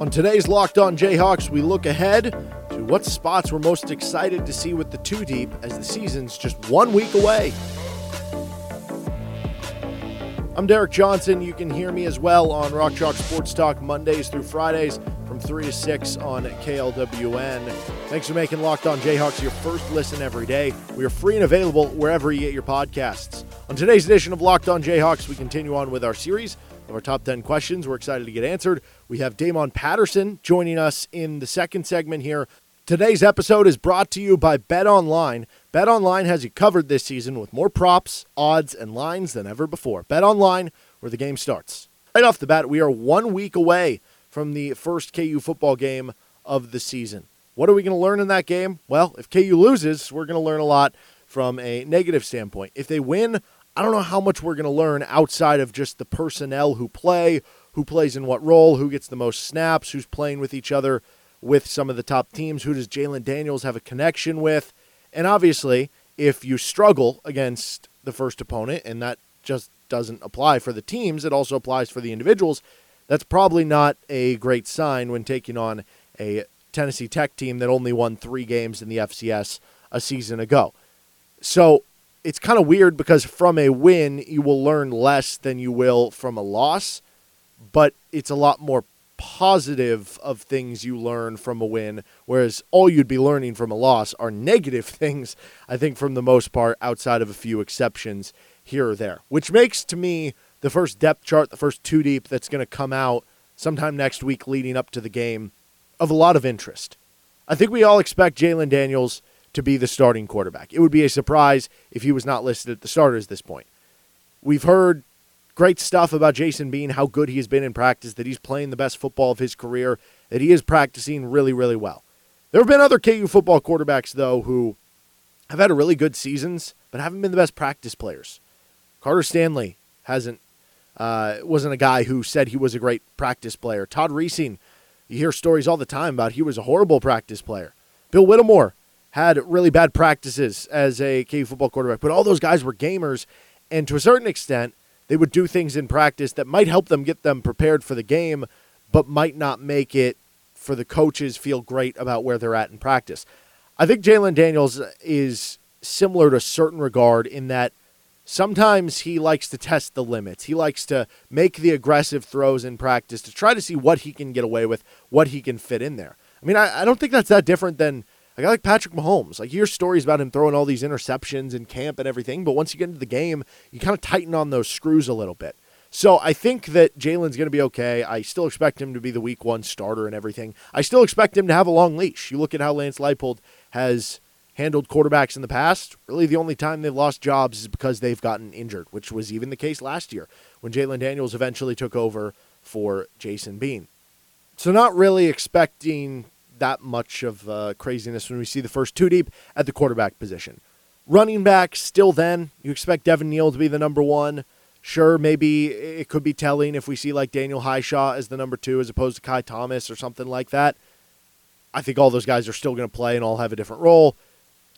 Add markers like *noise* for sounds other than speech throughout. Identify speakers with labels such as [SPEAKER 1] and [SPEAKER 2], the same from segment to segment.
[SPEAKER 1] On today's Locked On Jayhawks, we look ahead to what spots we're most excited to see with the two deep as the season's just one week away. I'm Derek Johnson. You can hear me as well on Rock Chalk Sports Talk Mondays through Fridays from 3 to 6 on KLWN. Thanks for making Locked On Jayhawks your first listen every day. We are free and available wherever you get your podcasts. On today's edition of Locked On Jayhawks, we continue on with our series of our top 10 questions we're excited to get answered. We have Damon Patterson joining us in the second segment here. Today's episode is brought to you by Bet Online. Bet Online has you covered this season with more props, odds, and lines than ever before. Bet Online, where the game starts. Right off the bat, we are one week away from the first KU football game of the season. What are we going to learn in that game? Well, if KU loses, we're going to learn a lot from a negative standpoint. If they win, I don't know how much we're going to learn outside of just the personnel who play, who plays in what role, who gets the most snaps, who's playing with each other with some of the top teams, who does Jalon Daniels have a connection with. And obviously, if you struggle against the first opponent, and that just doesn't apply for the teams, it also applies for the individuals, that's probably not a great sign when taking on a Tennessee Tech team that only won three games in the FCS a season ago. So it's kind of weird because from a win, you will learn less than you will from a loss, but it's a lot more positive of things you learn from a win, whereas all you'd be learning from a loss are negative *laughs* things, I think, from the most part, outside of a few exceptions here or there, which makes to me the first depth chart, the first two deep that's going to come out sometime next week leading up to the game of a lot of interest. I think we all expect Jalon Daniels to be the starting quarterback. It would be a surprise if he was not listed at the starters at this point. We've heard great stuff about Jason Bean, how good he has been in practice, that he's playing the best football of his career, that he is practicing really, really well. There have been other KU football quarterbacks, though, who have had really good seasons, but haven't been the best practice players. Carter Stanley hasn't uh, wasn't a guy who said he was a great practice player. Todd Reesing, you hear stories all the time about he was a horrible practice player. Bill Whittemore had really bad practices as a KU football quarterback, but all those guys were gamers, and to a certain extent, they would do things in practice that might help them get them prepared for the game, but might not make it for the coaches feel great about where they're at in practice. I think Jalon Daniels is similar to a certain regard in that sometimes he likes to test the limits. He likes to make the aggressive throws in practice to try to see what he can get away with, what he can fit in there. I mean, I, I don't think that's that different than a guy like Patrick Mahomes. Like, hear stories about him throwing all these interceptions in camp and everything, but once you get into the game, you kind of tighten on those screws a little bit. So I think that Jalon's going to be okay. I still expect him to be the week one starter and everything. I still expect him to have a long leash. You look at how Lance Leipold has handled quarterbacks in the past. Really, the only time they've lost jobs is because they've gotten injured, which was even the case last year when Jalon Daniels eventually took over for Jason Bean. So, not really expecting that much of uh, craziness when we see the first two deep at the quarterback position. Running back, still then, you expect Devin Neal to be the number one. Sure, maybe it could be telling if we see like Daniel Hishaw as the number two as opposed to Kai Thomas or something like that. I think all those guys are still going to play and all have a different role.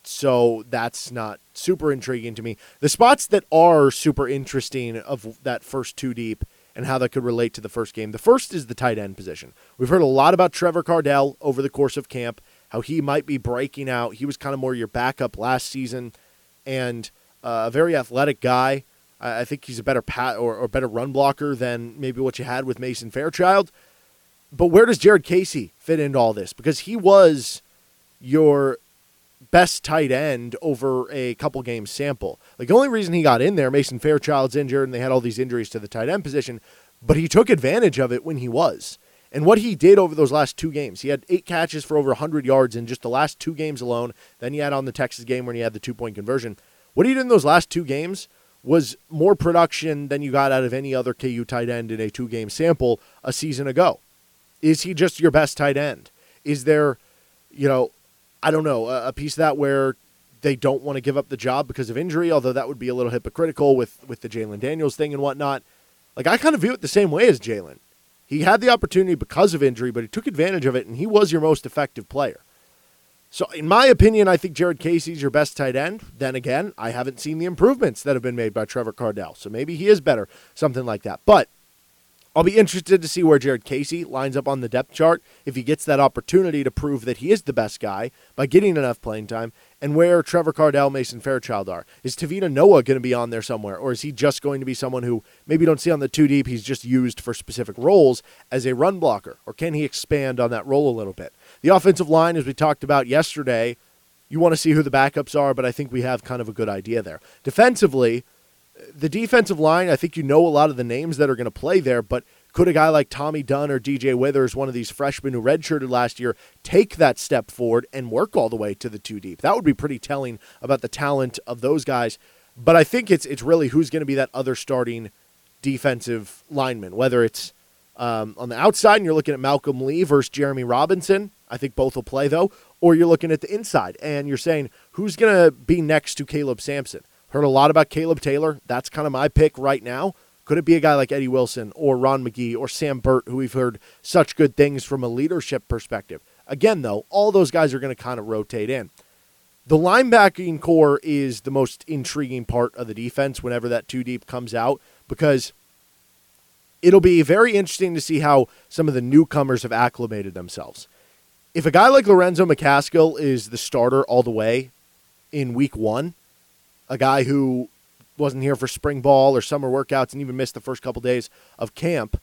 [SPEAKER 1] So that's not super intriguing to me. The spots that are super interesting of that first two deep and how that could relate to the first game. The first is the tight end position. We've heard a lot about Trevor Kardell over the course of camp, how he might be breaking out. He was kind of more your backup last season and uh, a very athletic guy. I think he's a better pat or, or better run blocker than maybe what you had with Mason Fairchild. But where does Jared Casey fit into all this? Because he was your best tight end over a couple game sample. Like the only reason he got in there, Mason Fairchild's injured and they had all these injuries to the tight end position, but he took advantage of it when he was. And what he did over those last two games, he had eight catches for over 100 yards in just the last two games alone. Then he had on the Texas game when he had the two point conversion. What he did in those last two games was more production than you got out of any other KU tight end in a two game sample a season ago. Is he just your best tight end? Is there, you know, I don't know, a, piece of that where they don't want to give up the job because of injury, although that would be a little hypocritical with, with the Jalon Daniels thing and whatnot. Like, I kind of view it the same way as Jalon. He had the opportunity because of injury, but he took advantage of it, and he was your most effective player. So, in my opinion, I think Jared Casey's your best tight end. Then again, I haven't seen the improvements that have been made by Trevor Kardell. So maybe he is better, something like that. But I'll be interested to see where Jared Casey lines up on the depth chart if he gets that opportunity to prove that he is the best guy by getting enough playing time, and where Trevor Kardell, Mason Fairchild are. Is Tavita Noah going to be on there somewhere, or is he just going to be someone who maybe don't see on the two deep? He's just used for specific roles as a run blocker, or can he expand on that role a little bit? The offensive line, as we talked about yesterday, you want to see who the backups are, but I think we have kind of a good idea there. Defensively, the defensive line, I think you know a lot of the names that are going to play there, but could a guy like Tommy Dunn or DJ Withers, one of these freshmen who redshirted last year, take that step forward and work all the way to the two deep? That would be pretty telling about the talent of those guys. But I think it's it's really who's going to be that other starting defensive lineman, whether it's um, on the outside and you're looking at Malcolm Lee versus Jeremy Robinson. I think both will play though, or you're looking at the inside and you're saying who's going to be next to Caleb Sampson. Heard a lot about Caleb Taylor. That's kind of my pick right now. Could it be a guy like Eddie Wilson or Ron McGee or Sam Burt, who we've heard such good things from a leadership perspective? Again, though, all those guys are going to kind of rotate in. The linebacking core is the most intriguing part of the defense whenever that two deep comes out because it'll be very interesting to see how some of the newcomers have acclimated themselves. If a guy like Lorenzo McCaskill is the starter all the way in week one, a guy who wasn't here for spring ball or summer workouts and even missed the first couple days of camp,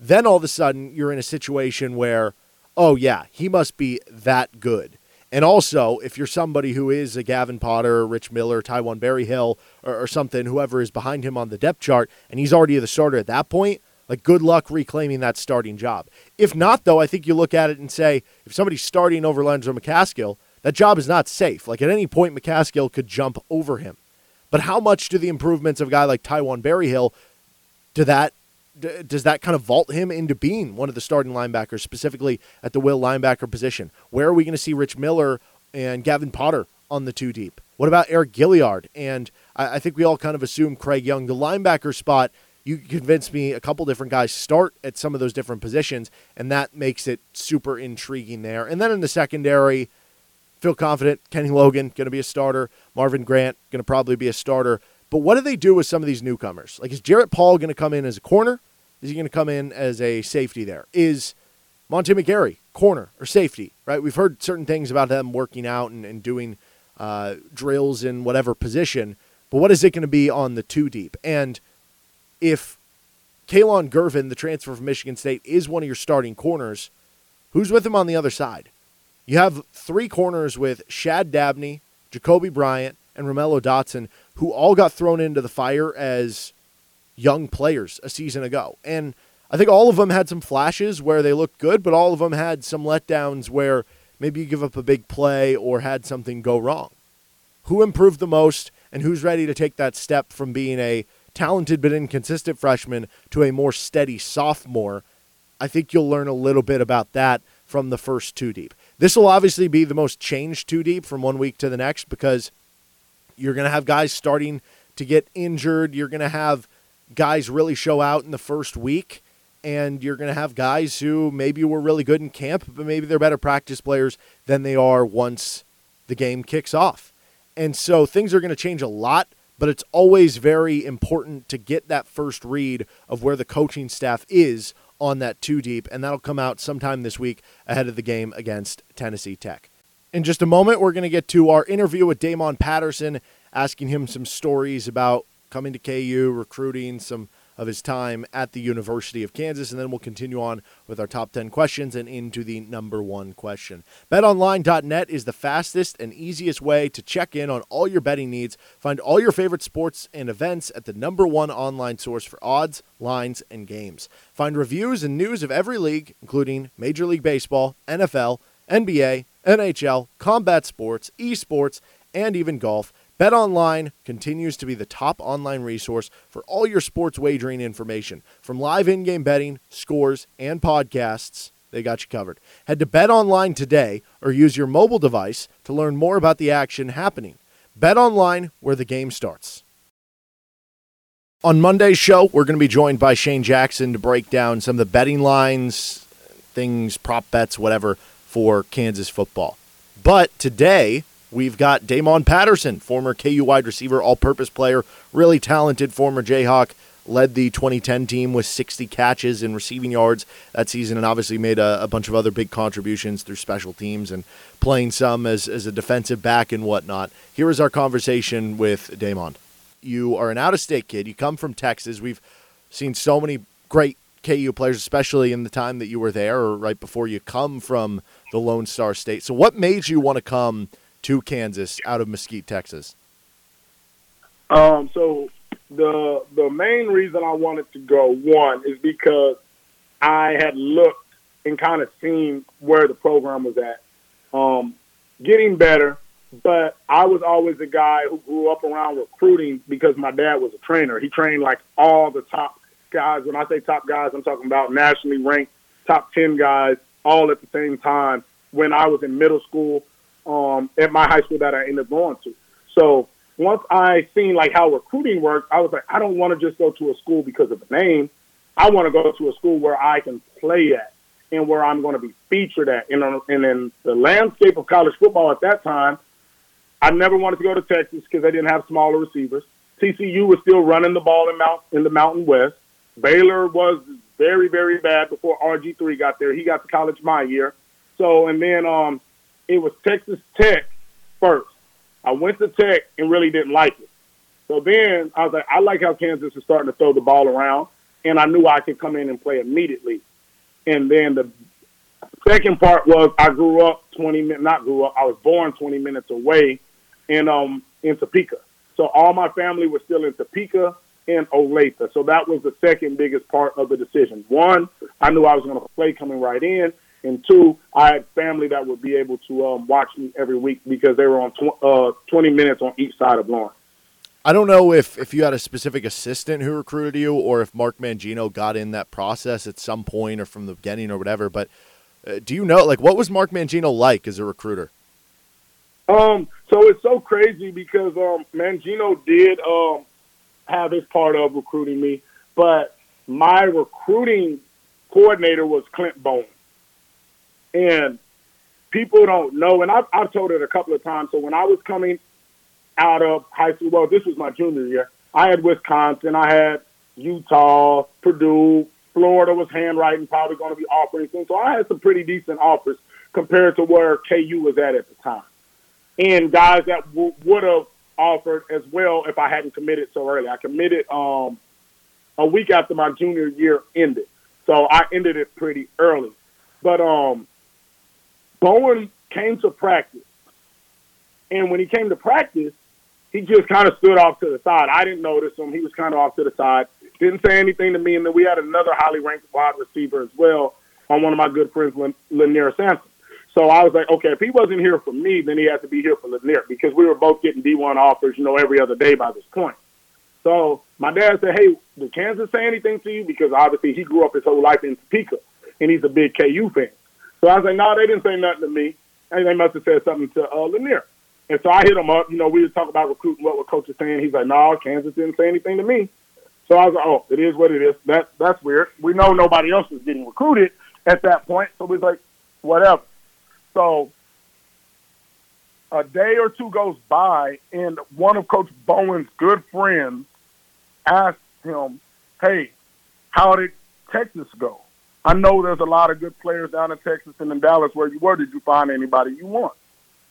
[SPEAKER 1] then all of a sudden you're in a situation where, oh, yeah, he must be that good. And also, if you're somebody who is a Gavin Potter, Rich Miller, Taiwan Berryhill, or, or something, whoever is behind him on the depth chart, and he's already the starter at that point, like good luck reclaiming that starting job. If not, though, I think you look at it and say, if somebody's starting over Lorenzo McCaskill, that job is not safe. Like at any point, McCaskill could jump over him. But how much do the improvements of a guy like Taiwan Berryhill do that does that kind of vault him into being one of the starting linebackers, specifically at the will linebacker position? Where are we going to see Rich Miller and Gavin Potter on the two deep? What about Eriq Gilyard? And I, think we all kind of assume Craig Young, the linebacker spot. You convinced me a couple different guys start at some of those different positions, and that makes it super intriguing there. And then in the secondary, feel confident. Kenny Logan going to be a starter. Marvin Grant going to probably be a starter. But what do they do with some of these newcomers? Like, is Jarrett Paul going to come in as a corner? Is he going to come in as a safety there? Is Monte McGarry corner or safety? Right. We've heard certain things about them working out and, and doing uh, drills in whatever position. But what is it going to be on the two deep? And if Kalon Gervin, the transfer from Michigan State, is one of your starting corners, who's with him on the other side? You have three corners with Shad Dabney, Jacoby Bryant, and Romello Dotson, who all got thrown into the fire as young players a season ago. And I think all of them had some flashes where they looked good, but all of them had some letdowns where maybe you give up a big play or had something go wrong. Who improved the most and who's ready to take that step from being a talented but inconsistent freshman to a more steady sophomore? I think you'll learn a little bit about that from the first two deep. This will obviously be the most changed two deep from one week to the next because you're going to have guys starting to get injured. You're going to have guys really show out in the first week. And you're going to have guys who maybe were really good in camp, but maybe they're better practice players than they are once the game kicks off. And so things are going to change a lot, but it's always very important to get that first read of where the coaching staff is on that two deep, and that'll come out sometime this week ahead of the game against Tennessee Tech. In just a moment, we're going to get to our interview with Damon Patterson, asking him some stories about coming to KU, recruiting, some of his time at the University of Kansas, and then we'll continue on with our top 10 questions and into the number one question. BetOnline.net is the fastest and easiest way to check in on all your betting needs. Find all your favorite sports and events at the number one online source for odds, lines, and games. Find reviews and news of every league, including Major League Baseball, NFL, NBA, NHL, combat sports, esports, and even golf BetOnline continues to be the top online resource for all your sports wagering information. From live in-game betting, scores, and podcasts, they got you covered. Head to BetOnline today or use your mobile device to learn more about the action happening. BetOnline, where the game starts. On Monday's show, we're going to be joined by Shane Jackson to break down some of the betting lines, things, prop bets, whatever, for Kansas football. But today, We've got Damon Patterson, former KU wide receiver, all purpose player, really talented former Jayhawk. led the 2010 team with 60 catches and receiving yards that season, and obviously made a, a, bunch of other big contributions through special teams and playing some as, as a defensive back and whatnot. Here is our conversation with Damon. You are an out of state kid. You come from Texas. We've seen so many great KU players, especially in the time that you were there or right before you come from the Lone Star State. So, what made you want to come to Kansas out of Mesquite, Texas?
[SPEAKER 2] Um, so the the main reason I wanted to go one is because I had looked and kind of seen where the program was at, um, getting better. But I was always a guy who grew up around recruiting because my dad was a trainer. He trained like all the top guys. When I say top guys, I'm talking about nationally ranked top ten guys all at the same time. When I was in middle school, um, at my high school that I ended up going to. So once I seen like how recruiting works, I was like, I don't want to just go to a school because of the name. I want to go to a school where I can play at and where I'm going to be featured at. And, and in the landscape of college football at that time, I never wanted to go to Texas because they didn't have smaller receivers. TCU was still running the ball in Mount in the Mountain West. Baylor was very very bad before RG three got there. He got to college my year. So and then um, it was Texas Tech first. I went to Tech and really didn't like it. So then I was like, I like how Kansas is starting to throw the ball around, and I knew I could come in and play immediately. And then the second part was I grew up 20 minutes, not grew up, I was born 20 minutes away in, um, in Topeka. So all my family was still in Topeka and Olathe. So that was the second biggest part of the decision. One, I knew I was going to play coming right in. And two, I had family that would be able to um, watch me every week because they were on tw- uh, 20 minutes on each side of Lawrence.
[SPEAKER 1] I don't know if, if you had a specific assistant who recruited you or if Mark Mangino got in that process at some point or from the beginning or whatever, but uh, do you know, like, what was Mark Mangino like as a recruiter?
[SPEAKER 2] Um, so it's so crazy because um, Mangino did um, have his part of recruiting me, but my recruiting coordinator was Clint Bowen. And people don't know, and I've, I've told it a couple of times. So when I was coming out of high school, well, this was my junior year, I had Wisconsin, I had Utah, Purdue, Florida was handwriting, probably going to be offering soon. So I had some pretty decent offers compared to where KU was at at the time. And guys that w- would have offered as well if I hadn't committed so early. I committed um, a week after my junior year ended. So I ended it pretty early. But um, Bowen came to practice. And when he came to practice, he just kind of stood off to the side. I didn't notice him. He was kind of off to the side. Didn't say anything to me. And then we had another highly ranked wide receiver as well on one of my good friends, Lanier Sampson. So I was like, okay, if he wasn't here for me, then he had to be here for Lanier because we were both getting D1 offers, you know, every other day by this point. So my dad said, hey, did Kansas say anything to you? Because obviously he grew up his whole life in Topeka, and he's a big KU fan. So I was like, no, they didn't say nothing to me. And they must have said something to uh, Lanier. And so I hit him up. You know, we were talking about recruiting, what the coach is saying. He's like, no, Kansas didn't say anything to me. So I was like, oh, it is what it is. That That's weird. We know nobody else was getting recruited at that point. So we was like, whatever. So a day or two goes by, and one of Coach Bowen's good friends asked him, hey, how did Texas go? I know there's a lot of good players down in Texas and in Dallas where you were. Did you find anybody you want?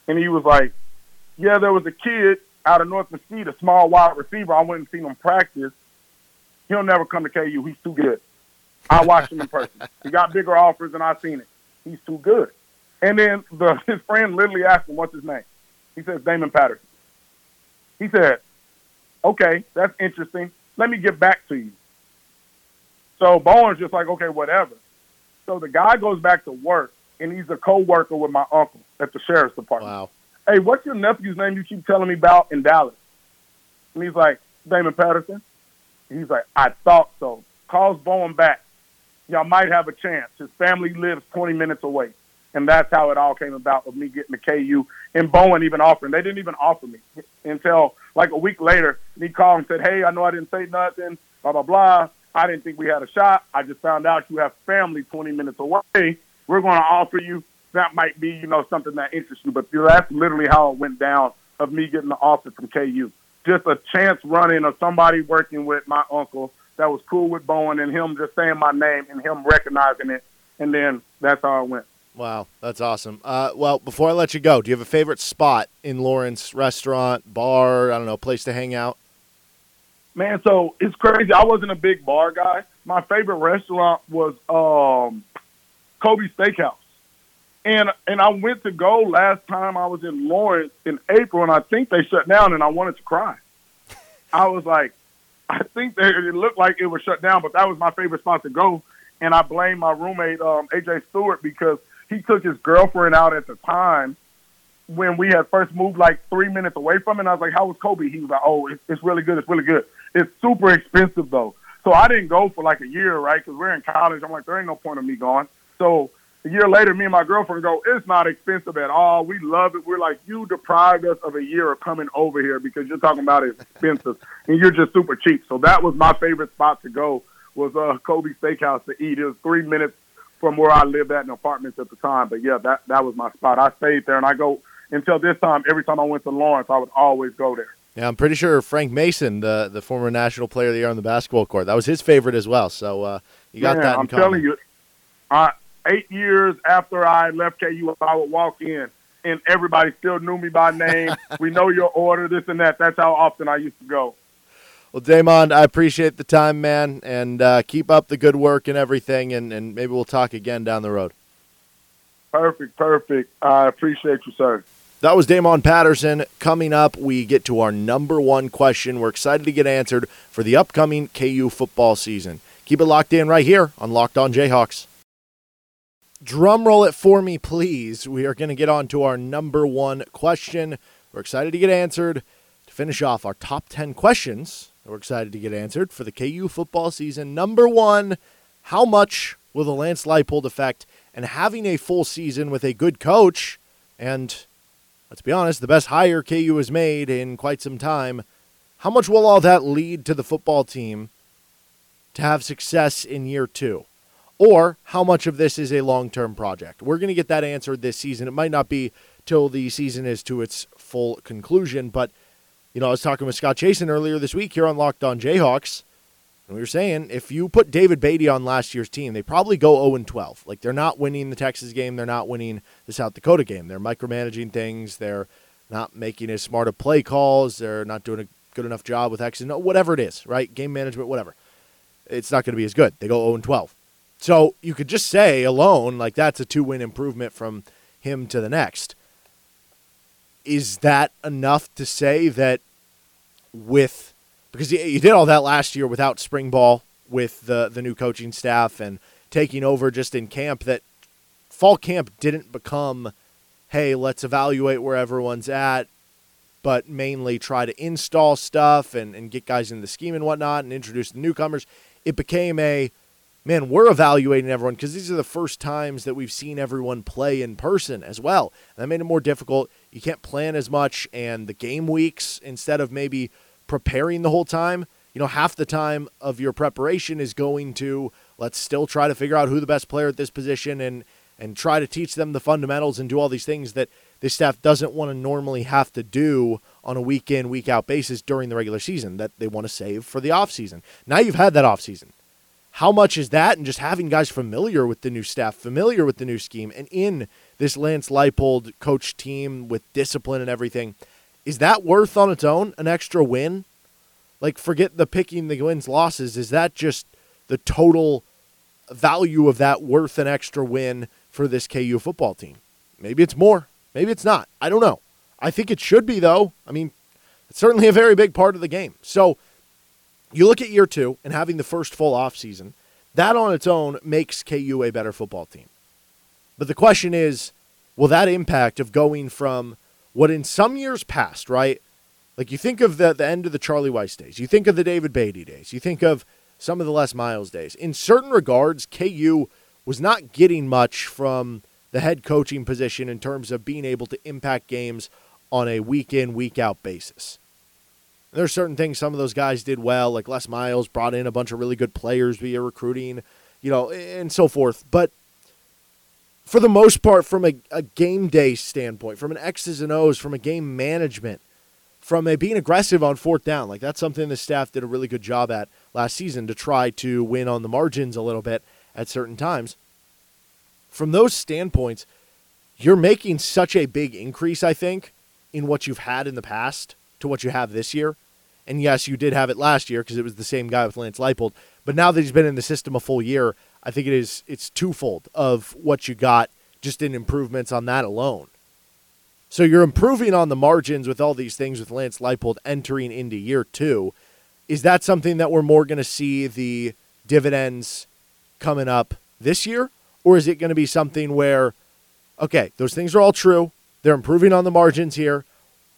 [SPEAKER 2] And he was like, Yeah, there was a kid out of North Mesquite, a small wide receiver. I went and seen him practice. He'll never come to KU. He's too good. I watched him in person. *laughs* He got bigger offers than I've seen it. He's too good. And then the, *laughs* his friend literally asked him, What's his name? He says, Damon Patterson. He said, Okay, that's interesting. Let me get back to you. So Bowen's just like, okay, whatever. So the guy goes back to work, and he's a co-worker with my uncle at the sheriff's department.
[SPEAKER 1] Wow.
[SPEAKER 2] Hey, what's your nephew's name you keep telling me about in Dallas? And he's like, Damon Patterson. He's like, I thought so. Calls Bowen back. Y'all might have a chance. His family lives 20 minutes away. And that's how it all came about with me getting the KU and Bowen even offering. They didn't even offer me until like a week later. And he called and said, Hey, I know I didn't say nothing, blah, blah, blah. I didn't think we had a shot. I just found out you have family 20 minutes away. We're going to offer you. That might be, you know, something that interests you. But that's literally how it went down of me getting the offer from KU. Just a chance running of somebody working with my uncle that was cool with Bowen and him just saying my name and him recognizing it, and then that's how it went.
[SPEAKER 1] Wow, that's awesome. Uh, well, before I let you go, do you have a favorite spot in Lawrence? Restaurant, bar, I don't know, place to hang out?
[SPEAKER 2] Man, so it's crazy. I wasn't a big bar guy. My favorite restaurant was um, Kobe Steakhouse. And and I went to go last time I was in Lawrence in April, and I think they shut down, and I wanted to cry. I was like, I think they, it looked like it was shut down, but that was my favorite spot to go. And I blame my roommate um, AJ Stewart because he took his girlfriend out at the time when we had first moved like three minutes away from it. And I was like, "How was Kobe?" He was like, "Oh, it's, it's really good. It's really good. It's super expensive though." So I didn't go for like a year, right? Because we're in college. I'm like, there ain't no point of me going. So a year later, me and my girlfriend go, it's not expensive at all. We love it. We're like, you deprived us of a year of coming over here because you're talking about expensive *laughs* and you're just super cheap. So that was my favorite spot to go was uh, Kobe Steakhouse to eat. It was three minutes from where I lived at in apartments at the time. But yeah, that that was my spot. I stayed there and I go until this time. Every time I went to Lawrence, I would always go there.
[SPEAKER 1] Yeah, I'm pretty sure Frank Mason, the the former national player of the year on the basketball court, that was his favorite as well. So uh, you got
[SPEAKER 2] Man,
[SPEAKER 1] that.
[SPEAKER 2] I'm
[SPEAKER 1] common.
[SPEAKER 2] telling you, I eight years after I left KU, I would walk in and everybody still knew me by name. *laughs* we know your order, this and that. That's how often I used to go.
[SPEAKER 1] Well, Damon, I appreciate the time, man, and uh, keep up the good work and everything, and, and maybe we'll talk again down the road.
[SPEAKER 2] Perfect, perfect. I appreciate you, sir.
[SPEAKER 1] That was Damon Patterson. Coming up, we get to our number one question. We're excited to get answered for the upcoming KU football season. Keep it locked in right here on Locked On Jayhawks. Drum roll it for me, please. We are going to get on to our number one question. We're excited to get answered to finish off our top 10 questions. We're excited to get answered for the KU football season. Number one, how much will the Lance Leipold effect and having a full season with a good coach and, let's be honest, the best hire KU has made in quite some time, how much will all that lead to the football team to have success in year two? or how much of this is a long term project. We're going to get that answered this season. It might not be till the season is to its full conclusion, but you know, I was talking with Scott Chasen earlier this week here on Locked On Jayhawks, and we were saying if you put David Beaty on last year's team, they probably go 0 12. Like they're not winning the Texas game, they're not winning the South Dakota game. They're micromanaging things, they're not making as smart of play calls, they're not doing a good enough job with X and whatever it is, right? Game management, whatever. It's not going to be as good. They go 0 12. So you could just say alone, like that's a two win improvement from him to the next. Is that enough to say that with because you did all that last year without spring ball with the the new coaching staff and taking over just in camp that fall camp didn't become hey let's evaluate where everyone's at but mainly try to install stuff and, and get guys in the scheme and whatnot and introduce the newcomers it became a man, we're evaluating everyone because these are the first times that we've seen everyone play in person as well. And that made it more difficult. You can't plan as much, and the game weeks, instead of maybe preparing the whole time, you know, half the time of your preparation is going to let's still try to figure out who the best player at this position and and try to teach them the fundamentals and do all these things that this staff doesn't want to normally have to do on a week in, week out basis during the regular season that they want to save for the offseason. Now you've had that offseason how much is that and just having guys familiar with the new staff, familiar with the new scheme, and in this Lance Leipold coach team with discipline and everything, is that worth on its own an extra win? Like, forget the picking the wins losses. Is that just the total value of that worth an extra win for this KU football team? Maybe it's more. Maybe it's not. I don't know. I think it should be, though. I mean, it's certainly a very big part of the game. So, you look at year two and having the first full offseason, that on its own makes KU a better football team. But the question is, will that impact of going from what in some years past, right? Like you think of the, the end of the Charlie Weis days, you think of the David Beaty days, you think of some of the Les Miles days. In certain regards, KU was not getting much from the head coaching position in terms of being able to impact games on a week in, week out basis. There's certain things some of those guys did well, like Les Miles brought in a bunch of really good players via recruiting, you know, and so forth. But for the most part, from a, a game day standpoint, from an X's and O's, from a game management, from a being aggressive on fourth down, like that's something the staff did a really good job at last season to try to win on the margins a little bit at certain times. From those standpoints, you're making such a big increase, I think, in what you've had in the past to what you have this year. And yes, you did have it last year because it was the same guy with Lance Leipold. But now that he's been in the system a full year, I think it is it's twofold of what you got just in improvements on that alone. So you're improving on the margins with all these things with Lance Leipold entering into year two. Is that something that we're more going to see the dividends coming up this year? Or is it going to be something where, okay, those things are all true. They're improving on the margins here,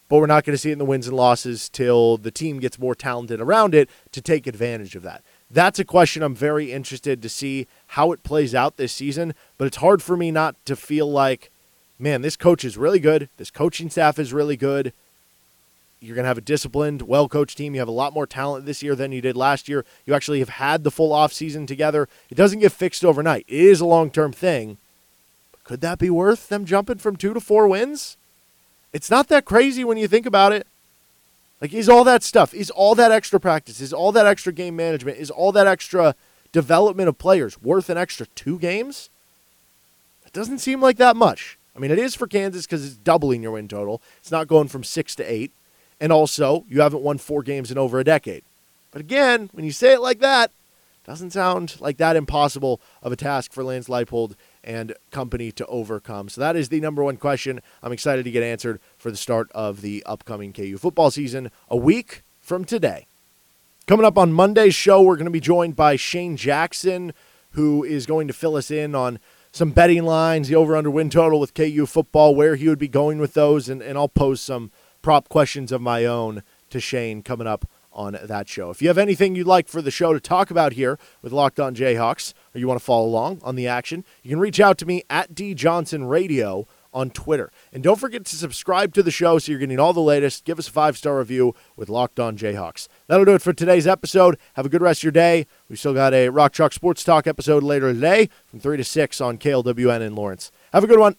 [SPEAKER 1] but we're not going to see it in the wins and losses till the team gets more talented around it to take advantage of that. That's a question I'm very interested to see how it plays out this season, but it's hard for me not to feel like, man, this coach is really good. This coaching staff is really good. You're going to have a disciplined, well coached team. You have a lot more talent this year than you did last year. You actually have had the full offseason together. It doesn't get fixed overnight, it is a long term thing. But could that be worth them jumping from two to four wins? It's not that crazy when you think about it. Like, is all that stuff, is all that extra practice, is all that extra game management, is all that extra development of players worth an extra two games? It doesn't seem like that much. I mean, it is for Kansas because it's doubling your win total. It's not going from six to eight. And also, you haven't won four games in over a decade. But again, when you say it like that, doesn't sound like that impossible of a task for Lance Leipold and company to overcome. So that is the number one question I'm excited to get answered for the start of the upcoming KU football season a week from today. Coming up on Monday's show, we're going to be joined by Shane Jackson, who is going to fill us in on some betting lines, the over under win total with KU football, where he would be going with those, and, and I'll pose some prop questions of my own to Shane coming up on that show. If you have anything you'd like for the show to talk about here with Locked On Jayhawks, or you want to follow along on the action, you can reach out to me at D Johnson Radio on Twitter. And don't forget to subscribe to the show so you're getting all the latest. Give us a five star review with Locked On Jayhawks. That'll do it for today's episode. Have a good rest of your day. We still got a Rock Chalk Sports Talk episode later today from 3 to 6 on KLWN in Lawrence. Have a good one.